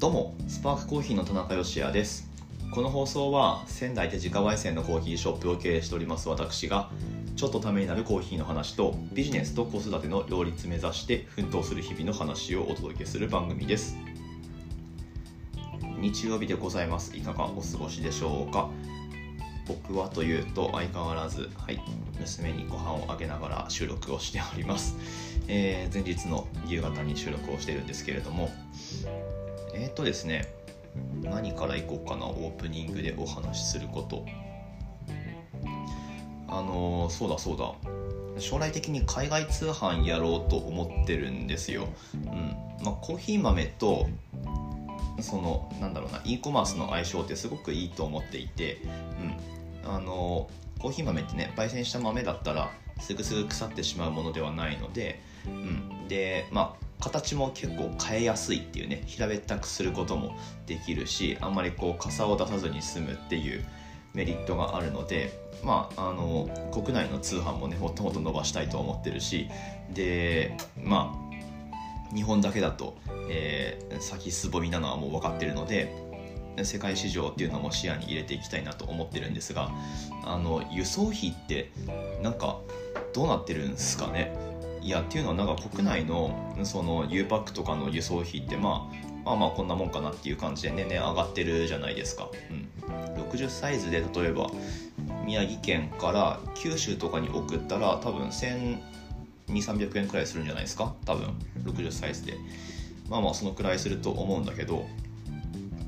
どうもスパークコーヒーの田中芳也です。この放送は仙台で自家焙煎のコーヒーショップを経営しております私がちょっとためになるコーヒーの話とビジネスと子育ての両立目指して奮闘する日々の話をお届けする番組です。日曜日でございます。いかがお過ごしでしょうか？僕はというと相変わらず、はい、娘にご飯をあげながら収録をしております、えー、前日の夕方に収録をしてるんですけれどもえっ、ー、とですね何からいこうかなオープニングでお話しすること。あのー、そうだそうだ。将来的に海外通販やろうと思ってるんですよ、うん。まあ、コーヒー豆とそのなんだろうな e コマースの相性ってすごくいいと思っていて、うん、あのコーヒー豆ってね焙煎した豆だったらすぐすぐ腐ってしまうものではないので、うん、でまあ形も結構変えやすいっていうね平べったくすることもできるしあんまりこう傘を出さずに済むっていうメリットがあるのでまああの国内の通販もねもっともっと伸ばしたいと思ってるしでまあ日本だけだと、えー、先すぼみなのはもう分かってるので世界市場っていうのも視野に入れていきたいなと思ってるんですがあの輸送費ってなんかどうなってるんですかね？いやっていうのはなんか国内のその U パックとかの輸送費ってまあまあまあこんなもんかなっていう感じで年々上がってるじゃないですか、うん、60サイズで例えば宮城県から九州とかに送ったら多分1200300円くらいするんじゃないですか？多分。60サイズで。まあまあそのくらいすると思うんだけど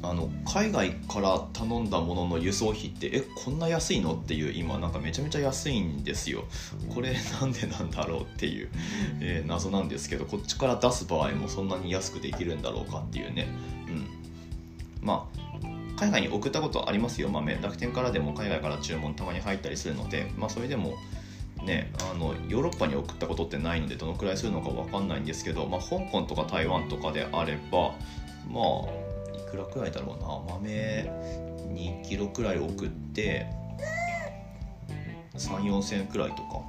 あの海外から頼んだものの輸送費ってえこんな安いの？っていう今なんかめちゃめちゃ安いんですよ。これなんでなんだろうっていう、えー、謎なんですけどこっちから出す場合もそんなに安くできるんだろうかっていうね。うん。まあ海外に送ったことありますよ。豆楽天からでも海外から注文たまに入ったりするので。まあそれでもね、あのヨーロッパに送ったことってないのでどのくらいするのか分かんないんですけど、まあ、香港とか台湾とかであればまあくらくらいだろうな。豆2キロくらい送って34千くらいとか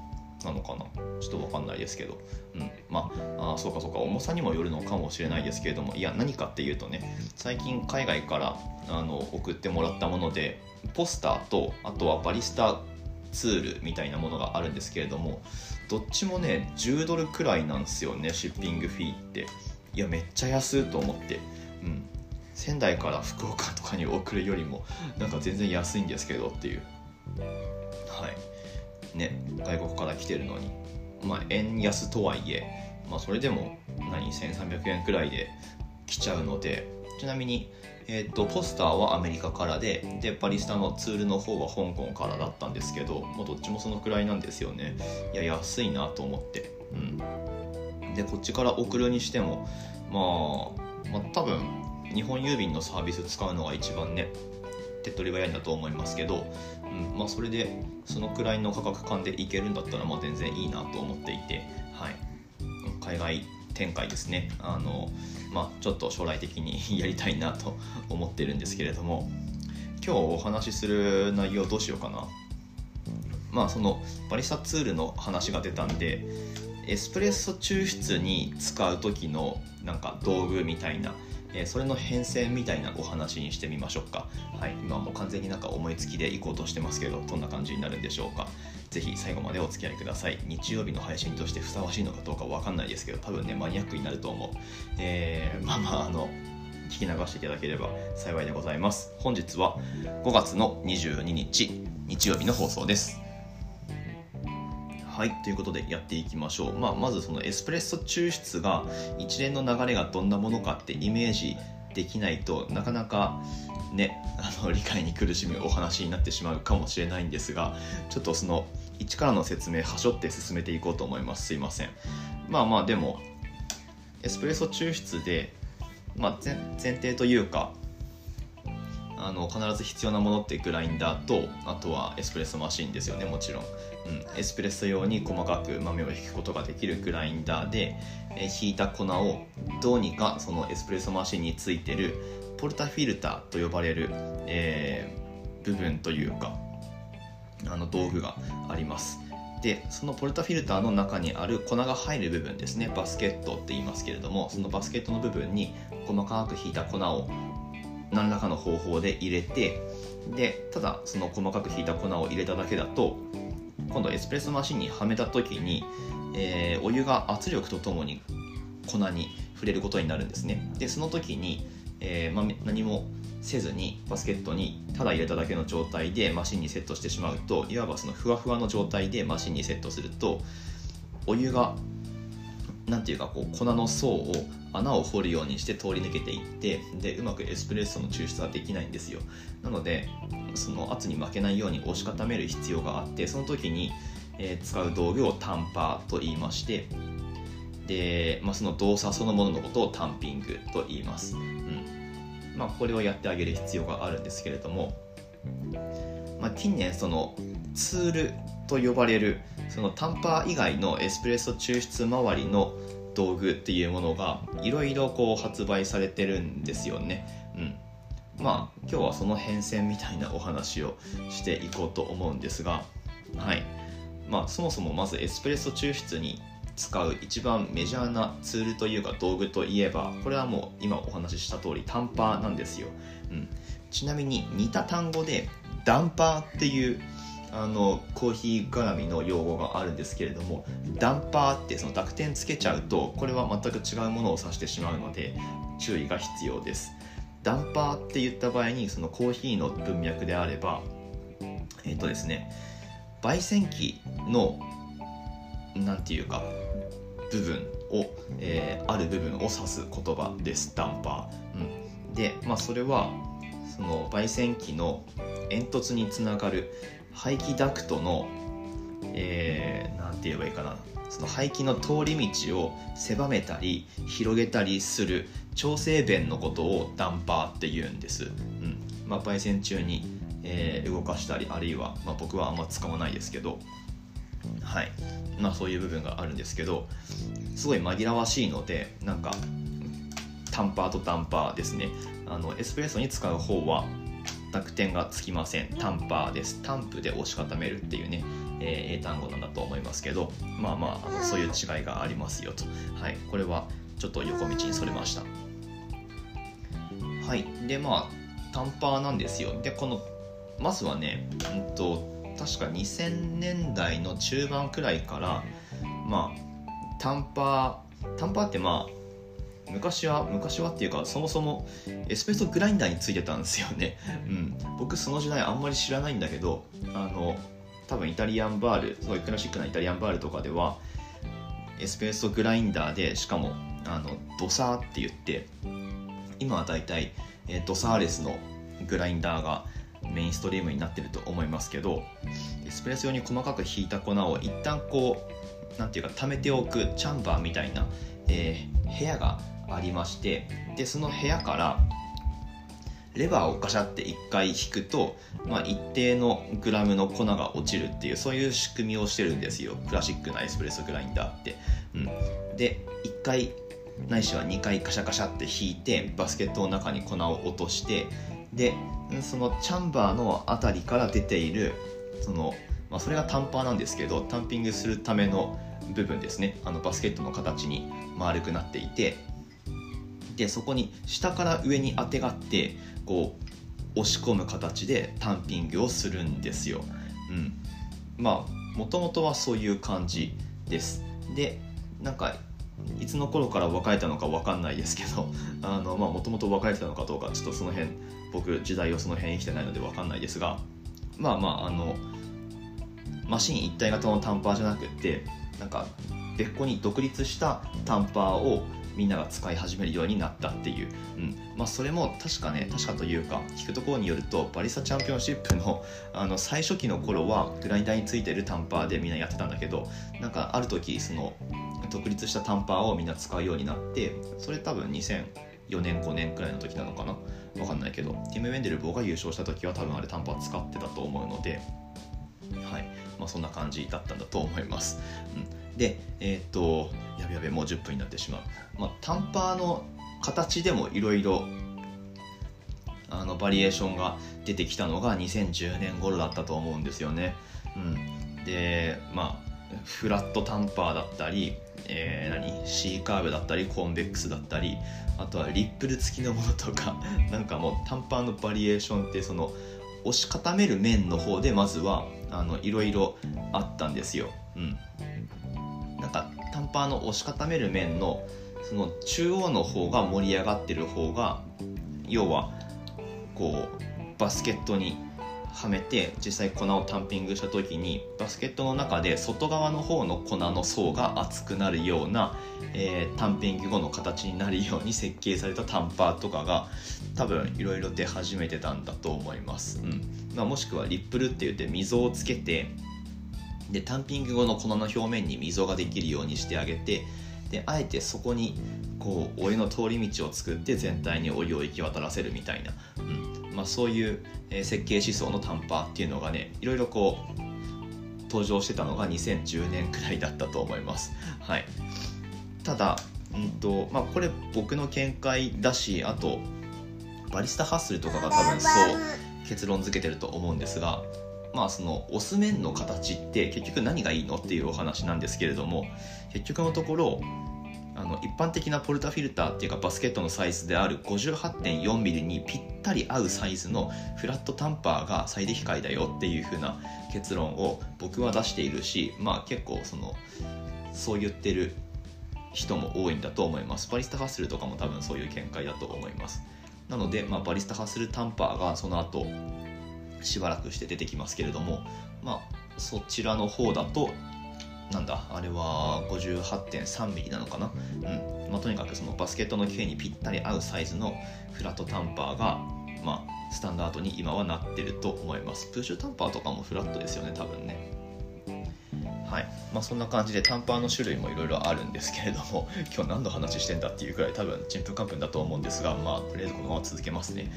なのかな。ちょっと分かんないですけど、うん、まああそうかそうか。重さにもよるのかもしれないですけれども。いや何かっていうとね最近海外からあの送ってもらったものでポスターとあとはバリスタツールみたいなものがあるんですけれどもどっちもね10ドルくらいなんですよねシッピングフィーって。いやめっちゃ安いと思って。うん。仙台から福岡とかに送るよりもなんか全然安いんですけどっていう。はい。ね外国から来てるのに。まあ円安とはいえまあそれでも何1300円くらいで来ちゃうので。ちなみにえーと、ポスターはアメリカからででバリスタのツールの方は香港からだったんですけどもうどっちもそのくらいなんですよね。いや安いなと思って。うん。でこっちから送るにしてもまあ、まあ、多分日本郵便のサービス使うのが一番ね手っ取り早いんだと思いますけど、うんまあ、それでそのくらいの価格感でいけるんだったらまあ全然いいなと思っていて、はい、海外展開ですね。あの、まあ、ちょっと将来的に やりたいなと思ってるんですけれども今日お話しする内容どうしようかな。まあそのバリスタツールの話が出たんでエスプレッソ抽出に使う時のなんか道具みたいなえそれの変遷みたいなお話にしてみましょうか。はい。今もう完全になんか思いつきでいこうとしてますけどどんな感じになるんでしょうか。ぜひ最後までお付き合いください。日曜日の配信としてふさわしいのかどうかわかんないですけど多分ねマニアックになると思う。えー、まあまああの聞き流していただければ幸いでございます。本日は5月の22日日曜日の放送です。はいということでやっていきましょう、まあ、まずそのエスプレッソ抽出が一連の流れがどんなものかってイメージできないとなかなかねあの理解に苦しむお話になってしまうかもしれないんですがちょっとその一からの説明はしょって進めていこうと思います。すいません。まあまあでもエスプレッソ抽出で、まあ、前提というかあの必ず必要なものってグラインダーとあとはエスプレッソマシンですよねもちろん、うん、エスプレッソ用に細かく豆を引くことができるグラインダーで、え引いた粉をどうにかそのエスプレッソマシンについてるポルタフィルターと呼ばれる、えー、部分というかあの道具があります。でそのポルタフィルターの中にある粉が入る部分ですね。バスケットって言いますけれどもそのバスケットの部分に細かくひいた粉を何らかの方法で入れてでただその細かくひいた粉を入れただけだと今度エスプレッソマシンにはめた時に、えー、お湯が圧力とともに粉に触れることになるんですね。でその時に、えーま、何もせずにバスケットにただ入れただけの状態でマシンにセットしてしまうといわばそのふわふわの状態でマシンにセットするとお湯がなんていうかこう粉の層を穴を掘るようにして通り抜けていってでうまくエスプレッソの抽出はできないんですよ。なのでその圧に負けないように押し固める必要があってその時に、えー、使う道具をタンパーと言いましてで、まあ、その動作そのもののことをタンピングと言います、うん。まあ、これをやってあげる必要があるんですけれども、まあ、近年そのツールと呼ばれるそのタンパー以外のエスプレッソ抽出周りの道具っていうものがいろいろこう発売されてるんですよね。うん。まあ今日はその変遷みたいなお話をしていこうと思うんですが、はい。まあ、そもそもまずエスプレッソ抽出に使う一番メジャーなツールというか道具といえばこれはもう今お話しした通りタンパーなんですよ、うん、ちなみに似た単語でダンパーっていうあのコーヒー絡みの用語があるんですけれどもダンパーってその濁点つけちゃうとこれは全く違うものを指してしまうので注意が必要です。ダンパーって言った場合にそのコーヒーの文脈であればえっ、とですね焙煎機の何て言うか部分を、えー、ある部分を指す言葉です。ダンパー、うん、でまあそれはその焙煎機の煙突につながる排気ダクトの何、えー、て言えばいいかな。その排気の通り道を狭めたり広げたりする調整弁のことをダンパーって言うんです、うん。まあ、焙煎中に、えー、動かしたりあるいは、まあ、僕はあんま使わないですけど。はい。まあそういう部分があるんですけどすごい紛らわしいのでなんかタンパーとダンパーですね。あのエスプレッソに使う方は濁点がつきません。タンパーです。タンプで押し固めるっていうね、えー、英単語なんだと思いますけどまあまああのそういう違いがありますよと。はい。これはちょっと横道にそれました。はい。でまあタンパーなんですよ。でこのまずはね、うんと、確か2000年代の中盤くらいからまあタンパータンパーってまあ昔は昔はっていうかそもそもエスプレッソグラインダーについてたんですよね、うん、僕その時代あんまり知らないんだけどあの多分イタリアンバールすごいクラシックなイタリアンバールとかではエスプレッソグラインダーでしかもあのドサーって言って今は大体、えドサーレスのグラインダーがメインストリームになってると思いますけどエスプレッソ用に細かくひいた粉を一旦こうなんていうか溜めておくチャンバーみたいな、えー、部屋がありましてでその部屋からレバーをガシャって1回引くと、まあ、一定のグラムの粉が落ちるっていうそういう仕組みをしてるんですよ。クラシックなエスプレッソグラインダーって、うん、で1回ないしは2回カシャカシャって引いてバスケットの中に粉を落としてでそのチャンバーの辺りから出ているその、まあ、それがタンパーなんですけどタンピングするための部分ですね。あのバスケットの形に丸くなっていてでそこに下から上にあてがってこう押し込む形でタンピングをするんですよ。うん、まあもともとはそういう感じです。でなんかいつの頃から別れたのか分かんないですけど もともと別れてたのかどうかちょっとその辺僕時代をその辺生きてないので分かんないですがまあまああのマシン一体型のタンパーじゃなくってなんか別個に独立したタンパーをみんなが使い始めるようになったっていう、うん。まあ、それも確かね確かというか聞くところによるとバリスタチャンピオンシップの あの最初期の頃はグラインダーについてるタンパーでみんなやってたんだけどなんかある時その独立したタンパーをみんな使うようになってそれ多分2004年5年くらいの時なのかな？分かんないけどティム・ウェンデルボーが優勝した時は多分あれタンパー使ってたと思うのではい。まあ、そんな感じだったんだと思います。うん。でえっ、とやべやべもう10分になってしまう、まあ、タンパーの形でもいろいろあのバリエーションが出てきたのが2010年頃だったと思うんですよね、うん、でまあフラットタンパーだったり、えー、何？C カーブだったりコンベックスだったりあとはリップル付きのものとか なんかもうタンパーのバリエーションってその押し固める面の方でまずはあのいろいろあったんですよ。うん、なんかタンパーの押し固める面のその中央の方が盛り上がってる方が要はこうバスケットにはめて実際粉をタンピングした時にバスケットの中で外側の方の粉の層が厚くなるような、えー、タンピング後の形になるように設計されたタンパーとかが多分いろいろ出始めてたんだと思います、うん。まあ、もしくはリップルって言って溝をつけてでタンピング後の粉の表面に溝ができるようにしてあげてであえてそこにこうお湯の通り道を作って全体にお湯を行き渡らせるみたいな、うん。まあ、そういう設計思想のタンパっていうのがねいろいろこう登場してたのが2010年くらいだったと思います。はい、ただ、うんとまあ、これ僕の見解だしあとバリスタハッスルとかが多分そう結論付けてると思うんですがまあその押す面の形って結局何がいいのっていうお話なんですけれども結局のところあの一般的なポルタフィルターっていうかバスケットのサイズである 58.4mm にぴったり合うサイズのフラットタンパーが最適解だよっていう風な結論を僕は出しているしまあ結構そのそう言ってる人も多いんだと思います。バリスタハッスルとかも多分そういう見解だと思います。なので、まあ、バリスタハッスルタンパーがその後しばらくして出てきますけれども、まあ、そちらの方だとなんだあれは 58.3mm なのかな、うん。まあ、とにかくそのバスケットの径にぴったり合うサイズのフラットタンパーが、まあ、スタンダードに今はなってると思います。プッシュタンパーとかもフラットですよね多分ねはい。まあ、そんな感じで短パンの種類もいろいろあるんですけれども 今日何の話してんだっていうくらい多分ちんぷんかんぷんだと思うんですがまあとりあえずこのまま続けますね。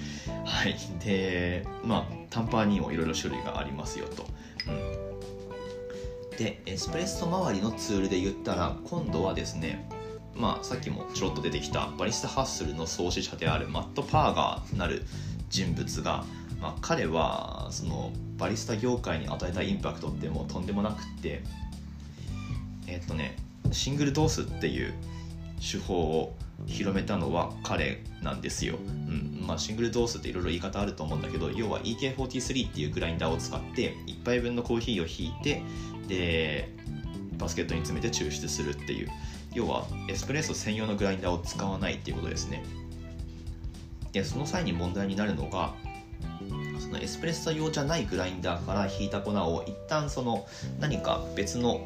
はい。でまあ短パンにもいろいろ種類がありますよと、うん、でエスプレッソ周りのツールで言ったら今度はですねまあさっきもちょろっと出てきたバリスタハッスルの創始者であるマット・パーガーなる人物がまあ、彼はそのバリスタ業界に与えたインパクトってもうとんでもなくってえっとねシングルドースっていう手法を広めたのは彼なんですよ、うんまあ、シングルドースっていろいろ言い方あると思うんだけど要は EK43 っていうグラインダーを使って1杯分のコーヒーをひいてでバスケットに詰めて抽出するっていう。要はエスプレッソ専用のグラインダーを使わないっていうことですね。でその際に問題になるのがそのエスプレッソ用じゃないグラインダーからひいた粉を一旦その何か別の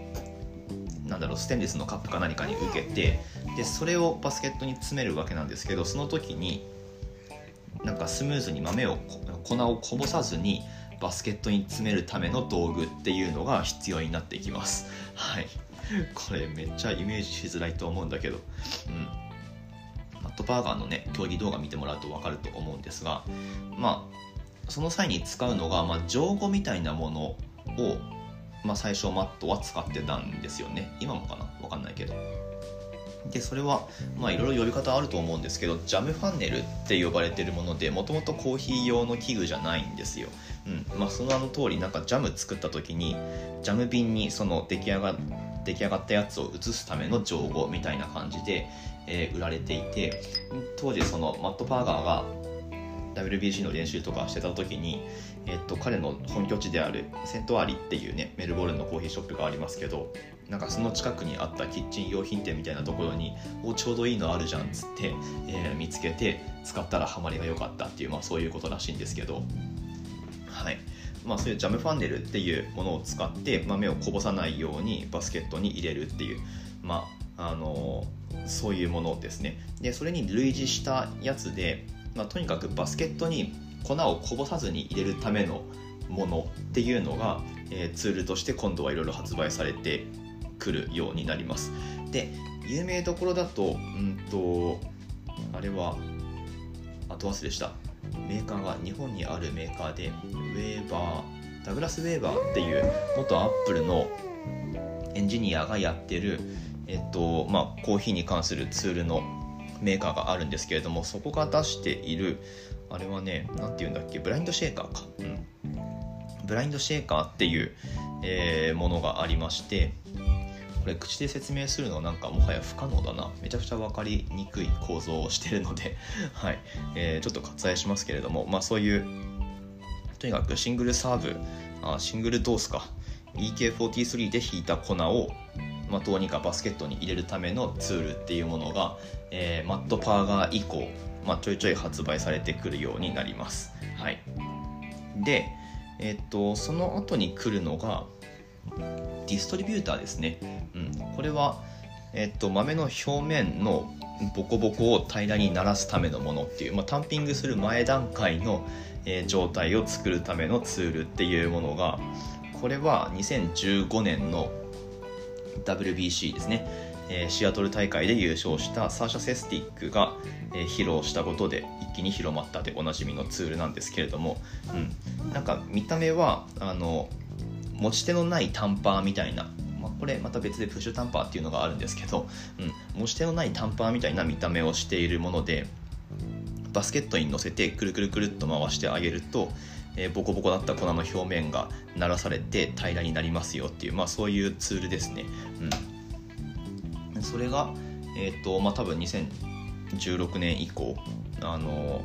なんだろうステンレスのカップか何かに受けてでそれをバスケットに詰めるわけなんですけどその時になんかスムーズに豆を粉をこぼさずにバスケットに詰めるための道具っていうのが必要になってきます。はい。これめっちゃイメージしづらいと思うんだけど。うん。マット・バーガーのね競技動画見てもらうと分かると思うんですがまあその際に使うのが、まあ、上語みたいなものをまあ、最初マットは使ってたんですよね。今もかな？分かんないけど。でそれはまあいろいろ呼び方あると思うんですけどジャムファンネルって呼ばれてるものでもともとコーヒー用の器具じゃないんですよ、うん。まあ、その名の通りなんかジャム作った時にジャム瓶にその出来上が出来上がったやつを移すための造語みたいな感じで、えー、売られていて当時そのマット・パーガーが WBC の練習とかしてた時に、えっと、彼の本拠地であるセントアリっていうねメルボルンのコーヒーショップがありますけどなんかその近くにあったキッチン用品店みたいなところにおちょうどいいのあるじゃんっつって、えー、見つけて使ったらハマりが良かったっていう、まあ、そういうことらしいんですけど。はい。まあ、そういうジャムファンネルっていうものを使って豆をこぼさないようにバスケットに入れるっていう、まああのー、そういうものですね。でそれに類似したやつでまあ、とにかくバスケットに粉をこぼさずに入れるためのものっていうのが、えー、ツールとして今度はいろいろ発売されてくるようになります。で有名どころだとうんとあれは後忘れした。メーカーが日本にあるメーカーでウェーバーダグラス・ウェーバーっていう元アップルのエンジニアがやってるえっとまあコーヒーに関するツールのメーカーがあるんですけれどもそこが出しているあれはね何て言うんだっけブラインドシェーカーか、うん、ブラインドシェーカーっていう、えー、ものがありましてこれ口で説明するのはなんかもはや不可能だな。めちゃくちゃ分かりにくい構造をしてるので はい、えー、ちょっと割愛しますけれどもまあそういうとにかくシングルサーブあシングルドースか。EK43 で引いた粉を、まあ、どうにかバスケットに入れるためのツールっていうものが、えー、マットパーガー以降、まあ、ちょいちょい発売されてくるようになります。はい、で、えー、っとその後に来るのがディストリビューターですね。うん、これは、えー、っと豆の表面のボコボコを平らにならすためのものっていう、まあ、タンピングする前段階の、えー、状態を作るためのツールっていうものがこれは2015年の WBC ですね、えー、シアトル大会で優勝したサーシャ・セスティックが、えー、披露したことで一気に広まったでおなじみのツールなんですけれども、うん、なんか見た目はあの持ち手のないタンパーみたいなまこれまた別でプッシュタンパーっていうのがあるんですけど、うん、持ち手のないタンパーみたいな見た目をしているものでバスケットに乗せてくるくるくるっと回してあげると、えー、ボコボコだった粉の表面が鳴らされて平らになりますよっていう、まあ、そういうツールですね。うん、それが、えーとまあ、多分2016年以降、あの、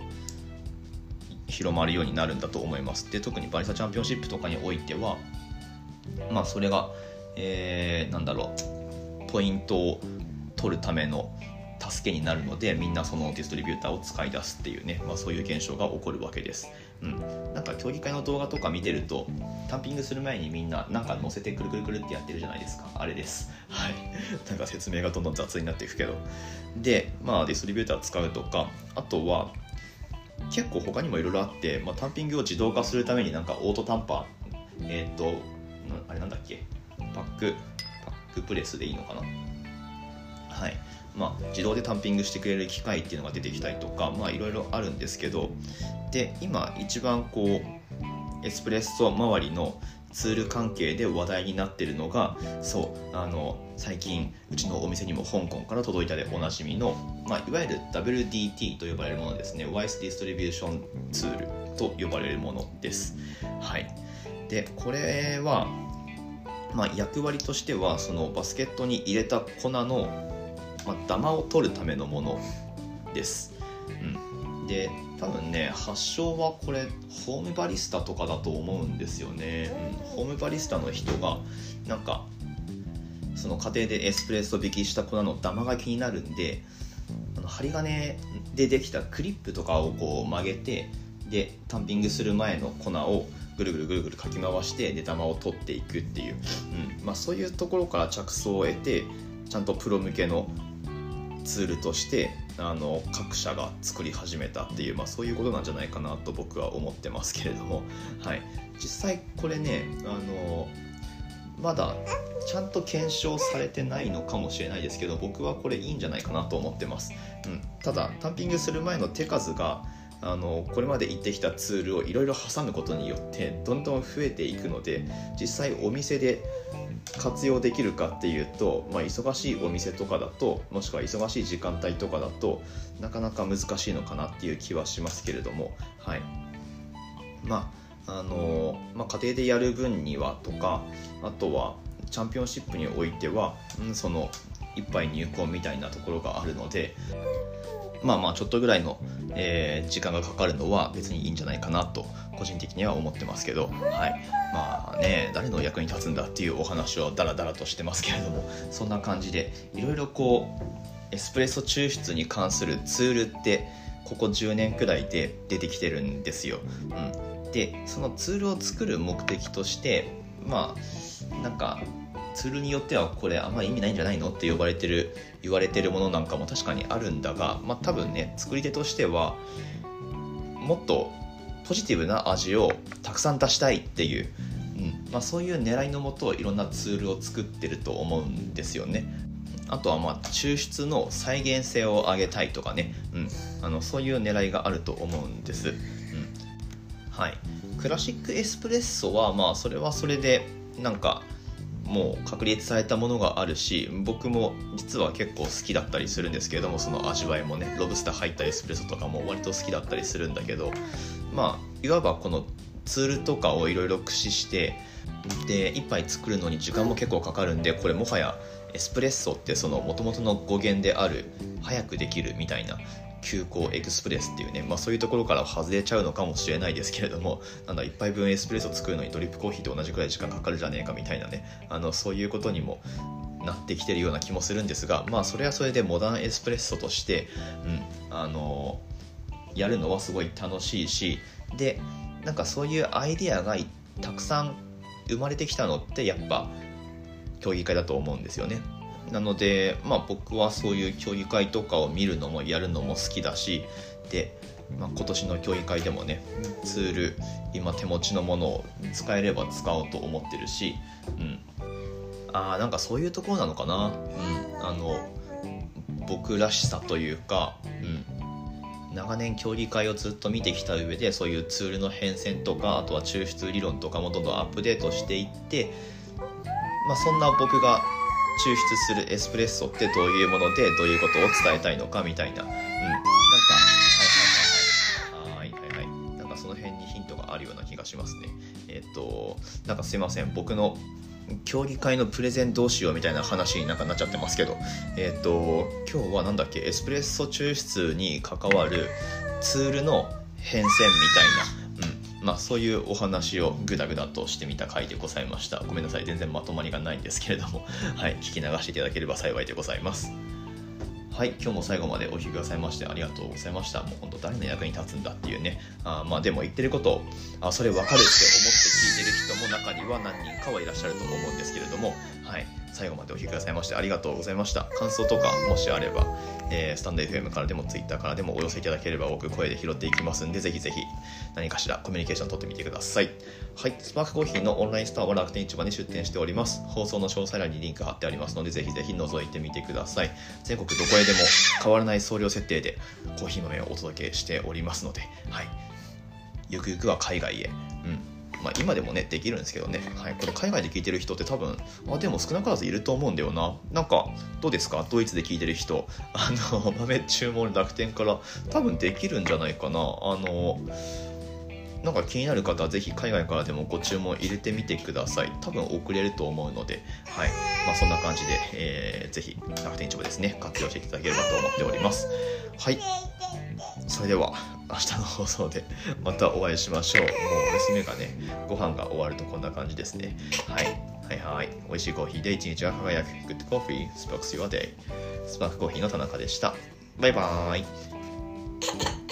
広まるようになるんだと思います。で特にバリサチャンピオンシップとかにおいては、まあ、それがえー、なんだろうポイントを取るための助けになるのでみんなそのディストリビューターを使い出すっていうね、まあ、そういう現象が起こるわけです。うん、なんか競技会の動画とか見てるとタンピングする前にみんななんか乗せてくるくるくるってやってるじゃないですか。あれです。はい。なんか説明がどんどん雑になっていくけど。でまあディストリビューター使うとかあとは結構他にもいろいろあって、まあ、タンピングを自動化するためになんかオートタンパー。えっ、ー、とあれなんだっけ？パックパックプレスでいいのかな？はい。まあ、自動でタンピングしてくれる機械っていうのが出てきたりとかいろいろあるんですけどで今一番こうエスプレッソ周りのツール関係で話題になってるのがそうあの最近うちのお店にも香港から届いたでおなじみの、まあ、いわゆる WDT と呼ばれるものですね。Wise Distribution ツールと呼ばれるものです。はい。でこれはまあ、役割としてはそのバスケットに入れた粉の、まあ、ダマを取るためのものです。うん、で多分ね発祥はこれホームバリスタとかだと思うんですよね。うん、ホームバリスタの人がなんかその家庭でエスプレッソ引きした粉のダマが気になるんであの針金でできたクリップとかをこう曲げてでタンピングする前の粉をぐるぐるぐるぐるかき回して出玉を取っていくっていう、うんまあ、そういうところから着想を得てちゃんとプロ向けのツールとしてあの各社が作り始めたっていう、まあ、そういうことなんじゃないかなと僕は思ってますけれども、はい、実際これねあのまだちゃんと検証されてないのかもしれないですけど僕はこれいいんじゃないかなと思ってます、うん、ただタンピングする前の手数があのこれまで言ってきたツールをいろいろ挟むことによってどんどん増えていくので実際お店で活用できるかっていうと、まあ、忙しいお店とかだともしくは忙しい時間帯とかだとなかなか難しいのかなっていう気はしますけれどもはい。まああのまあ、家庭でやる分にはとかあとはチャンピオンシップにおいては、うん、その一杯入魂みたいなところがあるのでまあまあちょっとぐらいの、えー、時間がかかるのは別にいいんじゃないかなと個人的には思ってますけど、はい、まあね誰の役に立つんだっていうお話をダラダラとしてますけれどもそんな感じでいろいろこうエスプレッソ抽出に関するツールってここ10年くらいで出てきてるんですよ。うん、でそのツールを作る目的としてまあなんかツールによってはこれあんま意味ないんじゃないのって呼ばれてる言われてるものなんかも確かにあるんだが、まあ、多分ね作り手としてはもっとポジティブな味をたくさん出したいっていう、うんまあ、そういう狙いのもといろんなツールを作ってると思うんですよね。あとはまあ抽出の再現性を上げたいとかね、うん、あのそういう狙いがあると思うんです。うん、はい、クラシックエスプレッソはまあそれはそれでなんかもう確立されたものがあるし僕も実は結構好きだったりするんですけれどもその味わいもねロブスター入ったエスプレッソとかも割と好きだったりするんだけどまあいわばこのツールとかをいろいろ駆使してで1杯作るのに時間も結構かかるんでこれもはやエスプレッソってその元々の語源である早くできるみたいな急行エクスプレスっていうね、まあ、そういうところから外れちゃうのかもしれないですけれども なんだ1杯分エスプレッソ作るのにドリップコーヒーと同じくらい時間かかるじゃねえかみたいなねあのそういうことにもなってきてるような気もするんですがまあそれはそれでモダンエスプレッソとして、うん、あのやるのはすごい楽しいしでなんかそういうアイデアがたくさん生まれてきたのってやっぱ競技会だと思うんですよね。なので、まあ、僕はそういう競技会とかを見るのもやるのも好きだしで、まあ、今年の競技会でもねツール今手持ちのものを使えれば使おうと思ってるし、うん、あなんかそういうところなのかな、うん、あの僕らしさというか、うん、長年競技会をずっと見てきた上でそういうツールの変遷とかあとは抽出理論とかもどんどんアップデートしていってまあ、そんな僕が抽出するエスプレッソってどういうものでどういうことを伝えたいのかみたいな、うん、なんかはいはいはいはい。はいはいなんかその辺にヒントがあるような気がしますね。えっ、となんかすいません。僕の競技会のプレゼンどうしようみたいな話になんかなっちゃってますけど。えっ、と今日は何だっけ？エスプレッソ抽出に関わるツールの変遷みたいな。まあ、そういうお話をグダグダとしてみた回でございました。ごめんなさい。全然まとまりがないんですけれども。はい。聞き流していただければ幸いでございます。はい。今日も最後までお聞きくださいましてありがとうございました。もう本当誰の役に立つんだっていうね。あまあでも言ってることあそれ分かるって思って聞いてる人も中には何人かはいらっしゃると思うんですけれども。はい。最後までお聴きくださいましてありがとうございました。感想とかもしあれば、えー、スタンド FM からでも Twitter からでもお寄せいただければ僕声で拾っていきますんでぜひぜひ何かしらコミュニケーション取ってみてください。はい。スパークコーヒーのオンラインストアは楽天市場に出店しております。放送の詳細欄にリンク貼ってありますのでぜひぜひ覗いてみてください。全国どこへでも変わらない送料設定でコーヒー豆をお届けしておりますのではい。ゆくゆくは海外へ。うん。まあ、今でもねできるんですけどね、はい、これ海外で聞いてる人って多分あでも少なからずいると思うんだよな。なんかどうですか？ドイツで聞いてる人。あの豆注文楽天から多分できるんじゃないかな。あのなんか気になる方はぜひ海外からでもご注文入れてみてください。多分遅れると思うので。はい。まあそんな感じで、えー、ぜひ楽天市場ですね。活用していただければと思っております。はい。それでは明日の放送でまたお会いしましょう。もう娘がねご飯が終わるとこんな感じですね。はい。はいはい。美味しいコーヒーで一日が輝く Good Coffee Sparks Your Day スパークコーヒーの田中でした。バイバーイ。